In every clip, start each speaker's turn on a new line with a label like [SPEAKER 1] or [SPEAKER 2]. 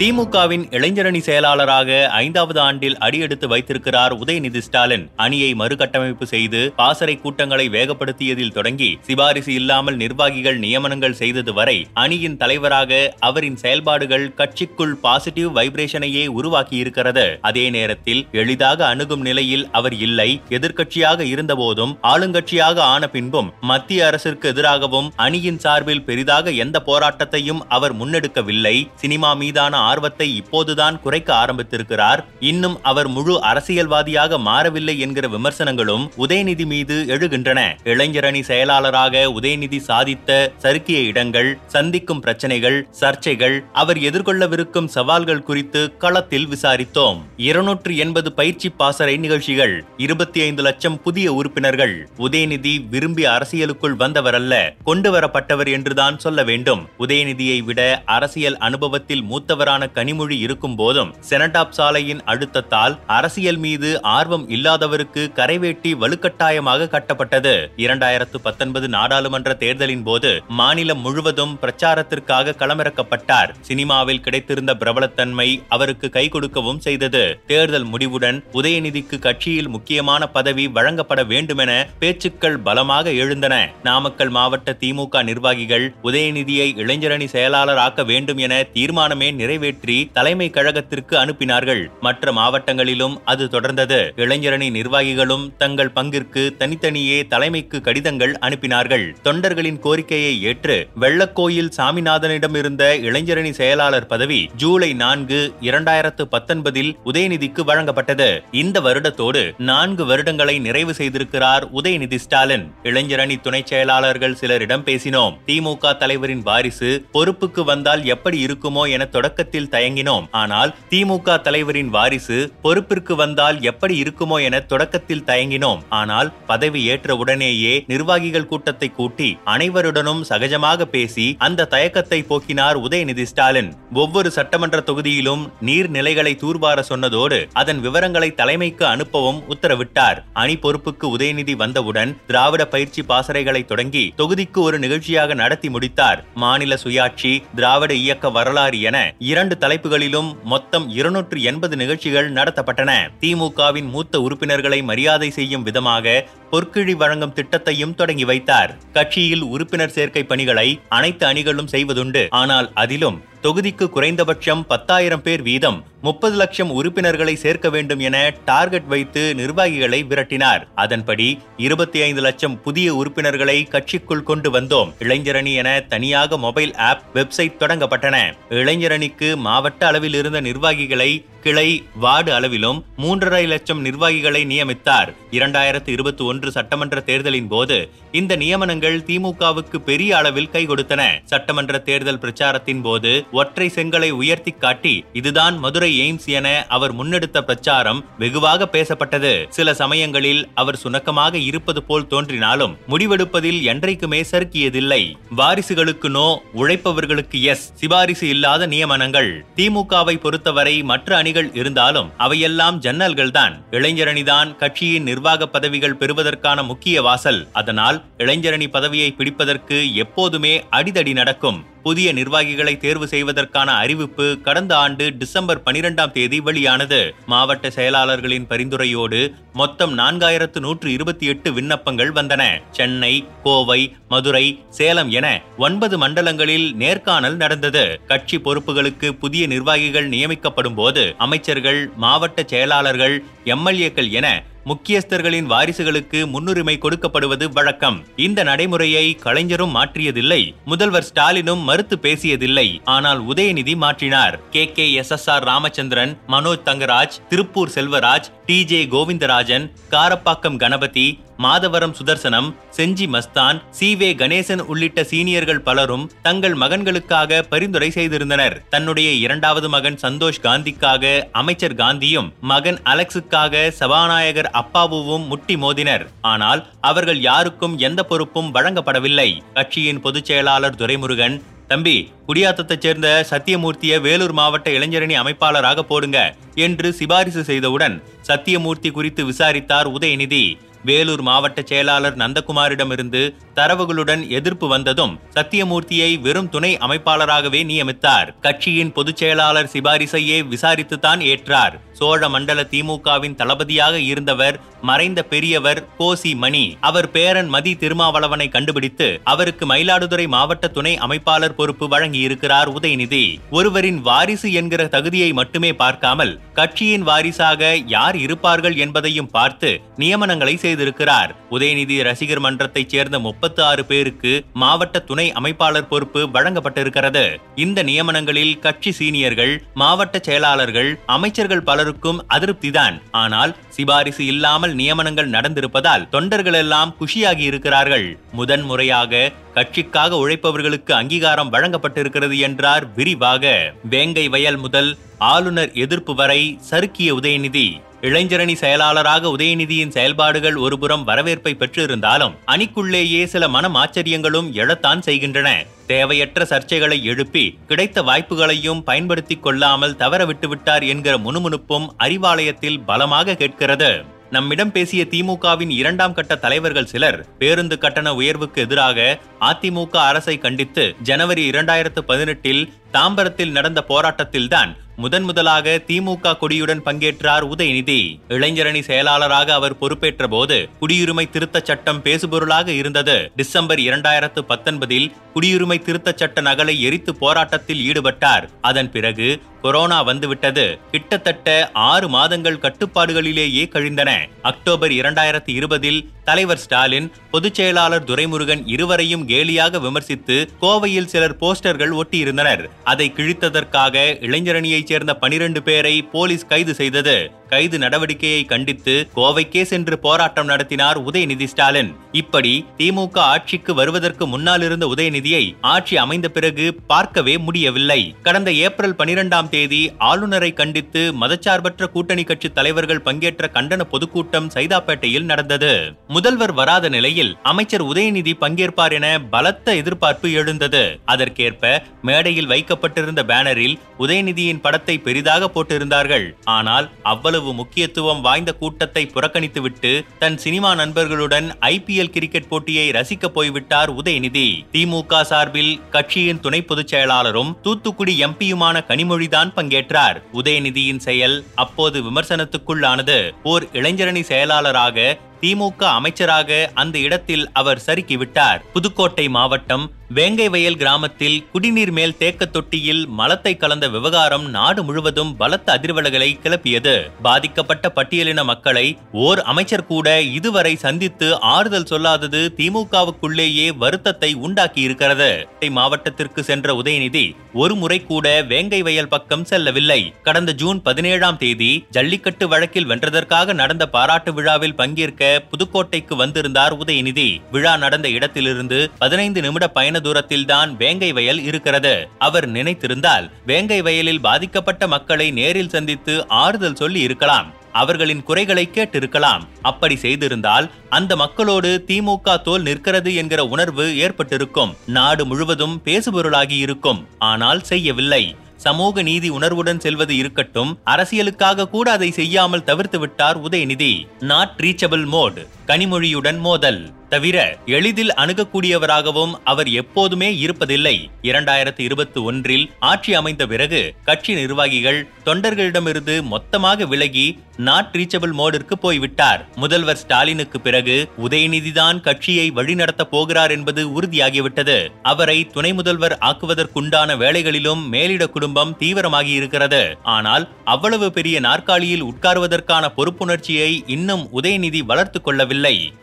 [SPEAKER 1] திமுகவின் இளைஞரணி செயலாளராக ஐந்தாவது ஆண்டில் அடியெடுத்து வைத்திருக்கிறார் உதயநிதி ஸ்டாலின். அணியை மறுகட்டமைப்பு செய்து பாசறை கூட்டங்களை வேகப்படுத்தியதில் தொடங்கி சிபாரிசு இல்லாமல் நிர்வாகிகள் நியமனங்கள் செய்தது வரை அணியின் தலைவராக அவரின் செயல்பாடுகள் கட்சிக்குள் பாசிட்டிவ் வைப்ரேஷனையே உருவாக்கியிருக்கிறது. அதே நேரத்தில் எளிதாக அணுகும் நிலையில் அவர் இல்லை. எதிர்க்கட்சியாக இருந்தபோதும் ஆளுங்கட்சியாக ஆன பின்பும் மத்திய அரசிற்கு எதிராகவும் அணியின் சார்பில் பெரிதாக எந்த போராட்டத்தையும் அவர் முன்னெடுக்கவில்லை. சினிமா மீதான ஆர்வத்தை இப்போதுதான் குறைக்க ஆரம்பித்திருக்கிறார். இன்னும் அவர் முழு அரசியல்வாதியாக மாறவில்லை என்கிற விமர்சனங்களும் உதயநிதி மீது எழுகின்றன. இளைஞரணி செயலாளராக உதயநிதி சாதித்த சறுக்கிய இடங்கள் சந்திக்கும் பிரச்சனைகள் சர்ச்சைகள் அவர் எதிர்கொள்ளவிருக்கும் சவால்கள் குறித்து களத்தில் விசாரித்தோம். இருநூற்று எண்பது பயிற்சி பாசறை நிகழ்ச்சிகள் இருபத்தி ஐந்து லட்சம் புதிய உறுப்பினர்கள். உதயநிதி விரும்பி அரசியலுக்குள் வந்தவர் அல்ல கொண்டு வரப்பட்டவர் என்றுதான் சொல்ல வேண்டும். உதயநிதியை விட அரசியல் அனுபவத்தில் மூத்தவரான கனிமொழி இருக்கும் போதும் செனடாப் சாலையின் அழுத்தத்தால் அரசியல் மீது ஆர்வம் இல்லாதவருக்கு கரைவேட்டி வலுக்கட்டாயமாக கட்டப்பட்டது. இரண்டாயிரத்து பத்தொன்பது நாடாளுமன்ற தேர்தலின் போது மாநிலம் முழுவதும் பிரச்சாரத்திற்காக களமிறக்கப்பட்டார். சினிமாவில் கிடைத்திருந்த பிரபலத்தன்மை அவருக்கு கை கொடுக்கவும் செய்தது. தேர்தல் முடிவுடன் உதயநிதிக்கு கட்சியில் முக்கியமான பதவி வழங்கப்பட வேண்டுமென பேச்சுக்கள் பலமாக எழுந்தன. நாமக்கல் மாவட்ட திமுக நிர்வாகிகள் உதயநிதியை இளைஞரணி செயலாளர் ஆக்க வேண்டும் என தீர்மானமே நிறைவேற்ற தலைமை கழகத்திற்கு அனுப்பினார்கள். மற்ற மாவட்டங்களிலும் அது தொடர்ந்தது. இளைஞரணி நிர்வாகிகளும் தங்கள் பங்கிற்கு தனித்தனியே தலைமைக்கு கடிதங்கள் அனுப்பினார்கள். தொண்டர்களின் கோரிக்கையை ஏற்று வெள்ளக்கோயில் சாமிநாதனிடம் இருந்த இளைஞரணி செயலாளர் பதவி ஜூலை நான்கு இரண்டாயிரத்து பத்தொன்பதில் உதயநிதிக்கு வழங்கப்பட்டது. இந்த வருடத்தோடு நான்கு வருடங்களை நிறைவு செய்திருக்கிறார் உதயநிதி ஸ்டாலின். இளைஞரணி துணை செயலாளர்கள் சிலரிடம் பேசினோம். திமுக தலைவரின் வாரிசு பொறுப்புக்கு வந்தால் எப்படி இருக்குமோ என தொடக்கத்தில் தயங்கினோம். ஆனால் திமுக தலைவரின் வாரிசு பொறுப்பிற்கு வந்தால் எப்படி இருக்குமோ என தொடக்கத்தில் தயங்கினோம். ஆனால் பதவி ஏற்ற உடனேயே நிர்வாகிகள் கூட்டத்தை கூட்டி அனைவருடனும் சகஜமாக பேசி அந்த தயக்கத்தை போக்கினார் உதயநிதி ஸ்டாலின். ஒவ்வொரு சட்டமன்ற தொகுதியிலும் நீர்நிலைகளை தூர்வார சொன்னதோடு அதன் விவரங்களை தலைமைக்கு அனுப்பவும் உத்தரவிட்டார். அணி பொறுப்புக்கு உதயநிதி வந்தவுடன் திராவிட பயிற்சி பாசறைகளை தொடங்கி தொகுதிக்கு ஒரு நிகழ்ச்சியாக நடத்தி முடித்தார். மாநில சுயாட்சி திராவிட இயக்க வரலாறு என இரண்டு தலைப்புகளிலும் மொத்தம் இருநூற்று எண்பது நிகழ்ச்சிகள் நடத்தப்பட்டன. திமுகவின் மூத்த உறுப்பினர்களை மரியாதை செய்யும் விதமாக பொற்கிழி வழங்கும் திட்டத்தையும் தொடங்கி வைத்தார். கட்சியில் உறுப்பினர் சேர்க்கை பணிகளை அனைத்து அணிகளும் செய்வதுண்டு. ஆனால் அதிலும் தொகுதிக்கு குறைந்தபட்சம் பத்தாயிரம் பேர் வீதம் முப்பது லட்சம் உறுப்பினர்களை சேர்க்க வேண்டும் என டார்கெட் வைத்து நிர்வாகிகளை விரட்டினார். அதன்படி இருபத்தி ஐந்து லட்சம் புதிய உறுப்பினர்களை கட்சிக்குள் கொண்டு வந்தோம். இளைஞரணி என தனியாக மொபைல் ஆப் வெப்சைட் தொடங்கப்பட்டன. இளைஞரணிக்கு மாவட்ட அளவில் இருந்த நிர்வாகிகளை கிளை வார்டு அளவிலும் மூன்றரை லட்சம் நிர்வாகிகளை நியமித்தார். இரண்டாயிரத்து இருபத்தி ஒன்று சட்டமன்ற தேர்தலின் போது இந்த நியமனங்கள் திமுகவுக்கு பெரிய அளவில் கை கொடுத்தன. சட்டமன்ற தேர்தல் பிரச்சாரத்தின் போது ஒற்றை செங்கலை உயர்த்தி காட்டி இதுதான் மதுரை எய்ம்ஸ் என அவர் முன்னெடுத்த பிரச்சாரம் வெகுவாக பேசப்பட்டது. சில சமயங்களில் அவர் சுணக்கமாக இருப்பது போல் தோன்றினாலும் முடிவெடுப்பதில் என்றைக்குமே சறுக்கியதில்லை. வாரிசுகளுக்கு நோ உழைப்பவர்களுக்கு எஸ் சிபாரிசு இல்லாத நியமனங்கள். திமுகவை பொறுத்தவரை மற்ற அணிகள் இருந்தாலும் அவையெல்லாம் ஜன்னல்கள் தான் இளைஞரணிதான் கட்சியின் நிர்வாக பதவிகள் பெறுவதற்கான முக்கிய வாசல். அதனால் இளைஞரணி பதவியை பிடிப்பதற்கு எப்போதுமே அடிதடி நடக்கும். புதிய நிர்வாகிகளை தேர்வு செய்வதற்கான அறிவிப்பு கடந்த ஆண்டு டிசம்பர் பனிரெண்டாம் தேதி வெளியானது. மாவட்ட செயலாளர்களின் பரிந்துரையோடு மொத்தம் நான்காயிரத்து நூற்று இருபத்தி எட்டு விண்ணப்பங்கள் வந்தன. சென்னை கோவை மதுரை சேலம் என ஒன்பது மண்டலங்களில் நேர்காணல் நடந்தது. கட்சி பொறுப்புகளுக்கு புதிய நிர்வாகிகள் நியமிக்கப்படும் போது அமைச்சர்கள் மாவட்ட செயலாளர்கள் எம்எல்ஏக்கள் என முக்கியஸ்தர்களின் வாரிசுகளுக்கு முன்னுரிமை கொடுக்கப்படுவது வழக்கம். இந்த நடைமுறையை கலைஞரும் மாற்றியதில்லை. முதல்வர் ஸ்டாலினும் மறுத்து பேசியதில்லை. ஆனால் உதயநிதி மாற்றினார். K. K. S. S. R. Ramachandran Manoj Thangaraj Tiruppur Selvaraj T. J. Govindarajan Karapakkam Ganapathi Madhavaram Sudarsanam Gingee Masthan C. வே. கணேசன் உள்ளிட்ட சீனியர்கள் பலரும் தங்கள் மகன்களுக்காக பரிந்துரை செய்திருந்தனர். தன்னுடைய இரண்டாவது மகன் சந்தோஷ் காந்திக்காக அமைச்சர் காந்தியும் மகன் அலெக்ஸுக்காக சபாநாயகர் அப்பாவுவும் முட்டி மோதினர். ஆனால் அவர்கள் யாருக்கும் எந்த பொறுப்பும் வழங்கப்படவில்லை. கட்சியின் பொதுச் செயலாளர் துரைமுருகன் தம்பி குடியாத்தத்தைச் சேர்ந்த சத்தியமூர்த்திய வேலூர் மாவட்ட இளைஞரணி அமைப்பாளராக போடுங்க என்று சிபாரிசு செய்தவுடன் சத்தியமூர்த்தி குறித்து விசாரித்தார் உதயநிதி. வேலூர் மாவட்ட செயலாளர் நந்தகுமாரிடமிருந்து தரவுகளுடன் எதிர்ப்பு வந்ததும் சத்தியமூர்த்தியை வெறும் துணை அமைப்பாளராகவே நியமித்தார். கட்சியின் பொதுச் செயலாளர் சிபாரிசையே விசாரித்துத்தான் ஏற்றார். சோழ மண்டல திமுகவின் தளபதியாக இருந்தவர் மறைந்த பெரியவர் கோசி மணி. அவர் பேரன் மதி திருமாவளவனை கண்டுபிடித்து அவருக்கு மயிலாடுதுறை மாவட்ட துணை அமைப்பாளர் பொறுப்பு வழங்கியிருக்கிறார் உதயநிதி. ஒருவரின் வாரிசு என்கிற தகுதியை மட்டுமே பார்க்காமல் கட்சியின் வாரிசாக யார் இருப்பார்கள் என்பதையும் பார்த்து நியமனங்களை செய்து செய்திருக்கிறார். உதயநிதி ரசிகர் மன்றத்தைச் சேர்ந்த முப்பத்தி ஆறு பேருக்கு மாவட்ட துணை அமைப்பாளர் பொறுப்பு வழங்கப்பட்டிருக்கிறது. இந்த நியமனங்களில் கட்சி சீனியர்கள் மாவட்ட செயலாளர்கள் அமைச்சர்கள் பலருக்கும் அதிருப்திதான். ஆனால் சிபாரிசு இல்லாமல் நியமனங்கள் நடந்திருப்பதால் தொண்டர்கள் எல்லாம் குஷியாகி இருக்கிறார்கள். முதன் முறையாக கட்சிக்காக உழைப்பவர்களுக்கு அங்கீகாரம் வழங்கப்பட்டிருக்கிறது என்றார் விரிவாக. வேங்கை வயல் முதல் ஆளுநர் எதிர்ப்பு வரை சறுக்கிய உதயநிதி. இளைஞரணி செயலாளராக உதயநிதியின் செயல்பாடுகள் ஒருபுறம் வரவேற்பை பெற்றிருந்தாலும் அணிக்குள்ளேயே சில மனமாச்சரியங்களும் எழத்தான் செய்கின்றன. தேவையற்ற சர்ச்சைகளை எழுப்பி கிடைத்த வாய்ப்புகளையும் பயன்படுத்திக் கொள்ளாமல் தவற விட்டுவிட்டார் என்கிற முணுமுணுப்பும் அறிவாலயத்தில் பலமாக கேட்கிறது. நம்மிடம் பேசிய திமுகவின் இரண்டாம் கட்ட தலைவர்கள் சிலர் பேருந்து கட்டண உயர்வுக்கு எதிராக அதிமுக அரசை கண்டித்து ஜனவரி இரண்டாயிரத்து பதினெட்டில் தாம்பரத்தில் நடந்த போராட்டத்தில்தான் முதன் முதலாக திமுக கொடியுடன் பங்கேற்றார் உதயநிதி. இளைஞரணி செயலாளராக அவர் பொறுப்பேற்ற போது குடியுரிமை திருத்தச் சட்டம் பேசுபொருளாக இருந்தது. டிசம்பர் இரண்டாயிரத்து பத்தொன்பதில் குடியுரிமை திருத்தச் சட்ட நகலை எரித்து போராட்டத்தில் ஈடுபட்டார். அதன் பிறகு கொரோனா வந்துவிட்டது கிட்டத்தட்ட ஆறு மாதங்கள் கட்டுப்பாடுகளிலேயே கழிந்தன. அக்டோபர் இரண்டாயிரத்தி இருபதில் தலைவர் ஸ்டாலின் பொதுச் செயலாளர் துரைமுருகன் இருவரையும் கேலியாக விமர்சித்து கோவையில் சிலர் போஸ்டர்கள் ஒட்டியிருந்தனர். அதை கிழித்ததற்காக இளைஞரணியைச் சேர்ந்த பனிரெண்டு பேரை போலீஸ் கைது செய்தது. கைது நடவடிக்கையை கண்டித்து கோவைக்கே சென்று போராட்டம் நடத்தினார் உதயநிதி ஸ்டாலின். இப்படி திமுக ஆட்சிக்கு வருவதற்கு முன்னால் இருந்த உதயநிதியை ஆட்சி அமைந்த பிறகு பார்க்கவே முடியவில்லை. கடந்த ஏப்ரல் பனிரெண்டாம் தேதி ஆளுநரை கண்டித்து மதச்சார்பற்ற கூட்டணி கட்சி தலைவர்கள் பங்கேற்ற கண்டன பொதுக்கூட்டம் சைதாப்பேட்டையில் நடந்தது. முதல்வர் வராத நிலையில் அமைச்சர் உதயநிதி பங்கேற்பார் என பலத்த எதிர்பார்ப்பு எழுந்தது. அதற்கேற்ப மேடையில் வைக்கப்பட்டிருந்த பேனரில் உதயநிதியின் படத்தை பெரிதாக போட்டிருந்தார்கள். ஆனால் அவ்வளவு முக்கியத்துவம் வாய்ந்த கூட்டத்தை புறக்கணித்துவிட்டு தன் சினிமா நண்பர்களுடன் ஐபிஎல் கிரிக்கெட் போட்டியை ரசிக்க போய்விட்டார் உதயநிதி. திமுக சார்பில் கட்சியின் துணை பொதுச் செயலாளரும் தூத்துக்குடி எம்பியுமான கனிமொழிதான் பங்கேற்றார். உதயநிதியின் செயல் அப்போது விமர்சனத்துக்குள்ளானது ஓர் இளைஞரணி செயலாளராக திமுக அமைச்சராக அந்த இடத்தில் அவர் சறுக்கிவிட்டார். புதுக்கோட்டை மாவட்டம் வேங்கை வயல் கிராமத்தில் குடிநீர் மேல் தேக்க தொட்டியில் மலத்தை கலந்த விவகாரம் நாடு முழுவதும் பலத்த அதிர்வலைகளை கிளப்பியது. பாதிக்கப்பட்ட பட்டியலின மக்களை ஓர் அமைச்சர் கூட இதுவரை சந்தித்து ஆறுதல் சொல்லாதது திமுகவுக்குள்ளேயே வருத்தத்தை உண்டாக்கி இருக்கிறது மாவட்டத்திற்கு சென்ற உதயநிதி ஒரு முறை கூட வேங்கை வயல் பக்கம் செல்லவில்லை. கடந்த ஜூன் பதினேழாம் தேதி ஜல்லிக்கட்டு வழக்கில் வென்றதற்காக நடந்த பாராட்டு விழாவில் பங்கேற்க புதுக்கோட்டைக்கு வந்திருந்தார் உதயநிதி. விழா நடந்த இடத்திலிருந்து பதினைந்து நிமிட பயண தூரத்தில் தான் வேங்கை வயல் இருக்கிறது. அவர் நினைத்திருந்தால் வேங்கை வயலில் பாதிக்கப்பட்ட மக்களை நேரில் சந்தித்து ஆறுதல் சொல்லி இருக்கலாம். அவர்களின் குறைகளை கேட்டிருக்கலாம். அப்படி செய்திருந்தால் அந்த மக்களோடு திமுக தோல் நிற்கிறது என்கிற உணர்வு ஏற்பட்டிருக்கும். நாடு முழுவதும் பேசுபொருளாகி இருக்கும் ஆனால் செய்யவில்லை. சமூக நீதி உணர்வுடன் செல்வது இருக்கட்டும். அரசியலுக்காக கூட அதை செய்யாமல் தவிர்த்து விட்டார் உதயநிதி. நாட் ரீச்சபிள் மோட் கனிமொழியுடன் மோதல். தவிர எளிதில் அணுகக்கூடியவராகவும் அவர் எப்போதுமே இருப்பதில்லை. இரண்டாயிரத்தி இருபத்தி ஒன்றில் ஆட்சி அமைந்த பிறகு கட்சி நிர்வாகிகள் தொண்டர்களிடமிருந்து மொத்தமாக விலகி நாட் ரீச்சபிள் மோடிற்கு போய்விட்டார். முதல்வர் ஸ்டாலினுக்கு பிறகு உதயநிதிதான் கட்சியை வழிநடத்த போகிறார் என்பது உறுதியாகிவிட்டது. அவரை துணை முதல்வர் ஆக்குவதற்குண்டான வேலைகளிலும் மேலிட குடும்பம் தீவிரமாகி இருக்கிறது ஆனால் அவ்வளவு பெரிய நாற்காலியில் உட்காருவதற்கான பொறுப்புணர்ச்சியை இன்னும் உதயநிதி வளர்த்து கொள்ளவில்லை.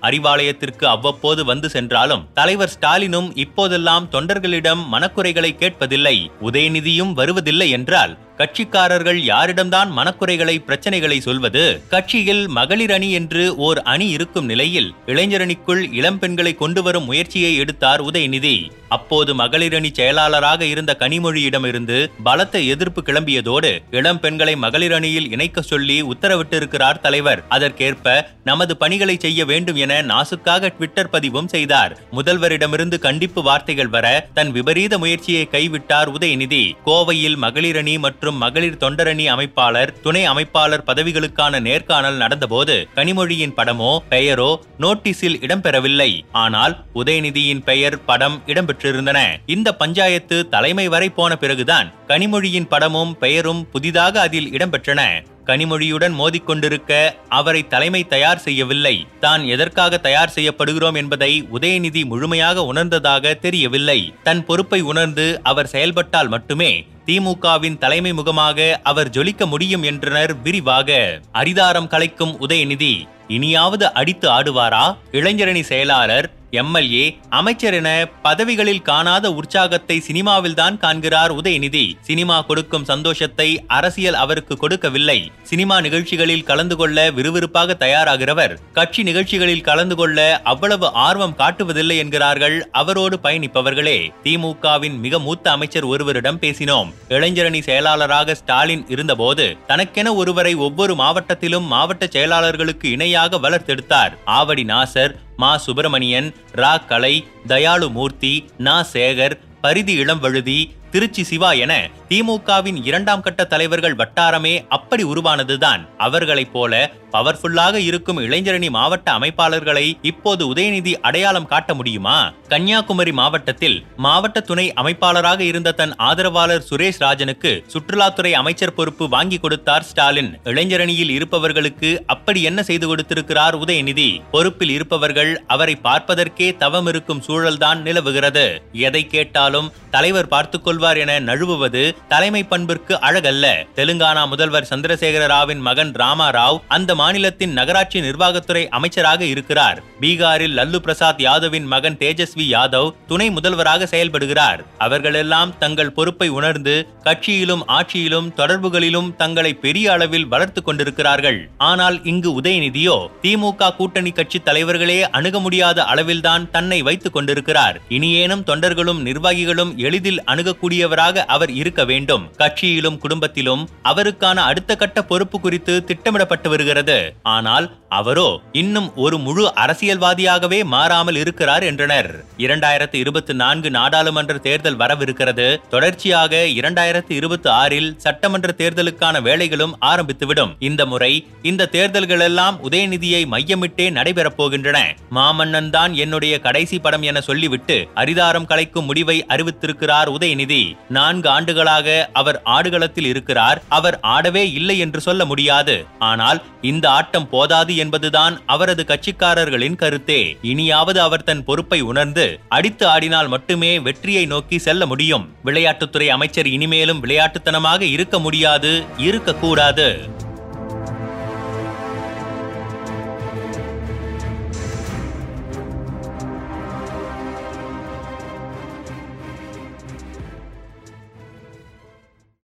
[SPEAKER 1] அறிவாலயத்திற்கு அவ்வப்போது வந்து சென்றாலும் தலைவர் ஸ்டாலினும் இப்போதெல்லாம் தொண்டர்களிடம் மனக்குறைகளை கேட்பதில்லை. உதயநிதியும் வருவதில்லை என்றால் கட்சிக்காரர்கள் யாரிடம்தான் மனக்குறைகளை பிரச்சனைகளை சொல்வது? கட்சியில் மகளிர் அணி என்று ஓர் அணி இருக்கும் நிலையில் இளைஞரணிக்குள் இளம் பெண்களை கொண்டு வரும் முயற்சியை எடுத்தார் உதயநிதி. அப்போது மகளிரணி செயலாளராக இருந்த கனிமொழியிடமிருந்து பலத்த எதிர்ப்பு கிளம்பியதோடு இளம் பெண்களை மகளிர் அணியில் இணைக்க சொல்லி உத்தரவிட்டிருக்கிறார் தலைவர். அதற்கேற்ப நமது பணிகளை செய்ய வேண்டும் என நாசுக்காக ட்விட்டர் பதிவும் செய்தார். முதல்வரிடமிருந்து கண்டிப்பு வார்த்தைகள் வர தன் விபரீத முயற்சியை கைவிட்டார் உதயநிதி. கோவையில் மகளிரணி மற்றும் மற்றும் மகளிர் தொண்டரணி அமைப்பாளர் துணை அமைப்பாளர் பதவிகளுக்கான நேர்காணல் நடந்தபோது கனிமொழியின் படமோ பெயரோ நோட்டீஸில் இடம்பெறவில்லை. ஆனால் உதயநிதியின் பெயர் படம் இடம்பெற்றிருந்தன. இந்த பஞ்சாயத்து தலைமை வரை போன பிறகுதான் கனிமொழியின் படமும் பெயரும் புதிதாக அதில் இடம்பெற்றன. கனிமொழியுடன் மோதிக்கொண்டிருக்க அவரை தலைமை தயார் செய்யவில்லை. தான் எதற்காக தயார் செய்யப்படுகிறோம் என்பதை உதயநிதி முழுமையாக உணர்ந்ததாக தெரியவில்லை. தன் பொறுப்பை உணர்ந்து அவர் செயல்பட்டால் மட்டுமே திமுகவின் தலைமை முகமாக அவர் ஜொலிக்க முடியும் என்றனர் விரிவாக. அரிதாரம் கலைக்கும் உதயநிதி இனியாவது அடித்து ஆடுவாரா? இளைஞரணி செயலாளர் எம்எல்ஏ அமைச்சர் என பதவிகளில் காணாத உற்சாகத்தை சினிமாவில் தான் காண்கிறார் உதயநிதி. சினிமா கொடுக்கும் சந்தோஷத்தை அரசியல் அவருக்கு கொடுக்கவில்லை. சினிமா நிகழ்ச்சிகளில் கலந்து கொள்ள விறுவிறுப்பாக தயாராகிறவர். கட்சி நிகழ்ச்சிகளில் கலந்து கொள்ள அவ்வளவு ஆர்வம் காட்டுவதில்லை என்கிறார்கள் அவரோடு பயணிப்பவர்களே. திமுகவின் மிக மூத்த அமைச்சர் ஒருவரிடம் பேசினோம். இளைஞரணி செயலாளராக ஸ்டாலின் இருந்தபோது தனக்கென ஒருவரை ஒவ்வொரு மாவட்டத்திலும் மாவட்ட செயலாளர்களுக்கு இணையாக வளர்த்தெடுத்தார். ஆவடி நாசர் மா சுப்பிரமணியன் ரா கலை தயாளு மூர்த்தி நா சேகர் பரிதி இளம்வழுதி திருச்சி சிவா என திமுகவின் இரண்டாம் கட்ட தலைவர்கள் வட்டாரமே அப்படி உருவானதுதான். அவர்களைப் போல பவர்ஃபுல்லாக இருக்கும் இளைஞரணி மாவட்ட அமைப்பாளர்களை இப்போது உதயநிதி அடையாளம் காட்ட முடியுமா? கன்னியாகுமரி மாவட்டத்தில் மாவட்ட துணை அமைப்பாளராக இருந்த தன் ஆதரவாளர் சுரேஷ் ராஜனுக்கு சுற்றுலாத்துறை அமைச்சர் பொறுப்பு வாங்கி கொடுத்தார் ஸ்டாலின். இளைஞரணியில் இருப்பவர்களுக்கு அப்படி என்ன செய்து கொடுத்திருக்கிறார் உதயநிதி? பொறுப்பில் இருப்பவர்கள் அவரை பார்ப்பதற்கே தவம் இருக்கும் சூழல்தான் நிலவுகிறது. எதை கேட்டால் கேட்டாலும் தலைவர் பார்த்துக்கொள்வார் என நழுவுவது தலைமை பண்பிற்கு அழகல்ல. தெலுங்கானா முதல்வர் சந்திரசேகர ராவின் மகன் ராமா ராவ் அந்த மாநிலத்தின் நகராட்சி நிர்வாகத்துறை அமைச்சராக இருக்கிறார். பீகாரில் லல்லு பிரசாத் யாதவின் மகன் தேஜஸ்வி யாதவ் துணை முதல்வராக செயல்படுகிறார். அவர்களெல்லாம் தங்கள் பொறுப்பை உணர்ந்து கட்சியிலும் ஆட்சியிலும் தொடர்புகளிலும் தங்களை பெரிய அளவில் வளர்த்துக் கொண்டிருக்கிறார்கள். ஆனால் இங்கு உதயநிதியோ திமுக கூட்டணி கட்சி தலைவர்களே அணுக முடியாத அளவில்தான் தன்னை வைத்துக் கொண்டிருக்கிறார். இனியேனும் தொண்டர்களும் நிர்வாகி நிர்வாகிகளும் எளிதில் அணுகக்கூடியவராக அவர் இருக்க வேண்டும். கட்சியிலும் குடும்பத்திலும் அவருக்கான அடுத்த கட்ட பொறுப்பு குறித்து திட்டமிடப்பட்டு வருகிறது. ஆனால் அவரோ இன்னும் ஒரு முழு அரசியல்வாதியாகவே மாறாமல் இருக்கிறார் என்றனர். இரண்டாயிரத்து இருபத்தி நான்கு நாடாளுமன்ற தேர்தல் வரவிருக்கிறது. தொடர்ச்சியாக இரண்டாயிரத்து இருபத்தி ஆறில் சட்டமன்ற தேர்தலுக்கான வேலைகளும் ஆரம்பித்துவிடும். இந்த முறை இந்த தேர்தல்கள் எல்லாம் உதயநிதியை மையமிட்டே நடைபெறப் போகின்றன. மாமன்னன் தான் என்னுடைய கடைசி படம் என சொல்லிவிட்டு அரிதாரம் கலைக்கும் முடிவை அறிவித்திருக்கிறார் உதயநிதி. நான்கு ஆண்டுகளாக அவர் ஆடுகளத்தில் இருக்கிறார். அவர் ஆடவே இல்லை என்று சொல்ல முடியாது. ஆனால் இந்த ஆட்டம் போதாது என்பதுதான் அவரது கட்சிக்காரர்களின் கருத்தே. இனியாவது அவர் தன் பொறுப்பை உணர்ந்து அடித்து ஆடினால் மட்டுமே வெற்றியை நோக்கி செல்ல முடியும். விளையாட்டுத்துறை அமைச்சர் இனிமேலும் விளையாட்டுத்தனமாக இருக்க முடியாது இருக்கக்கூடாது.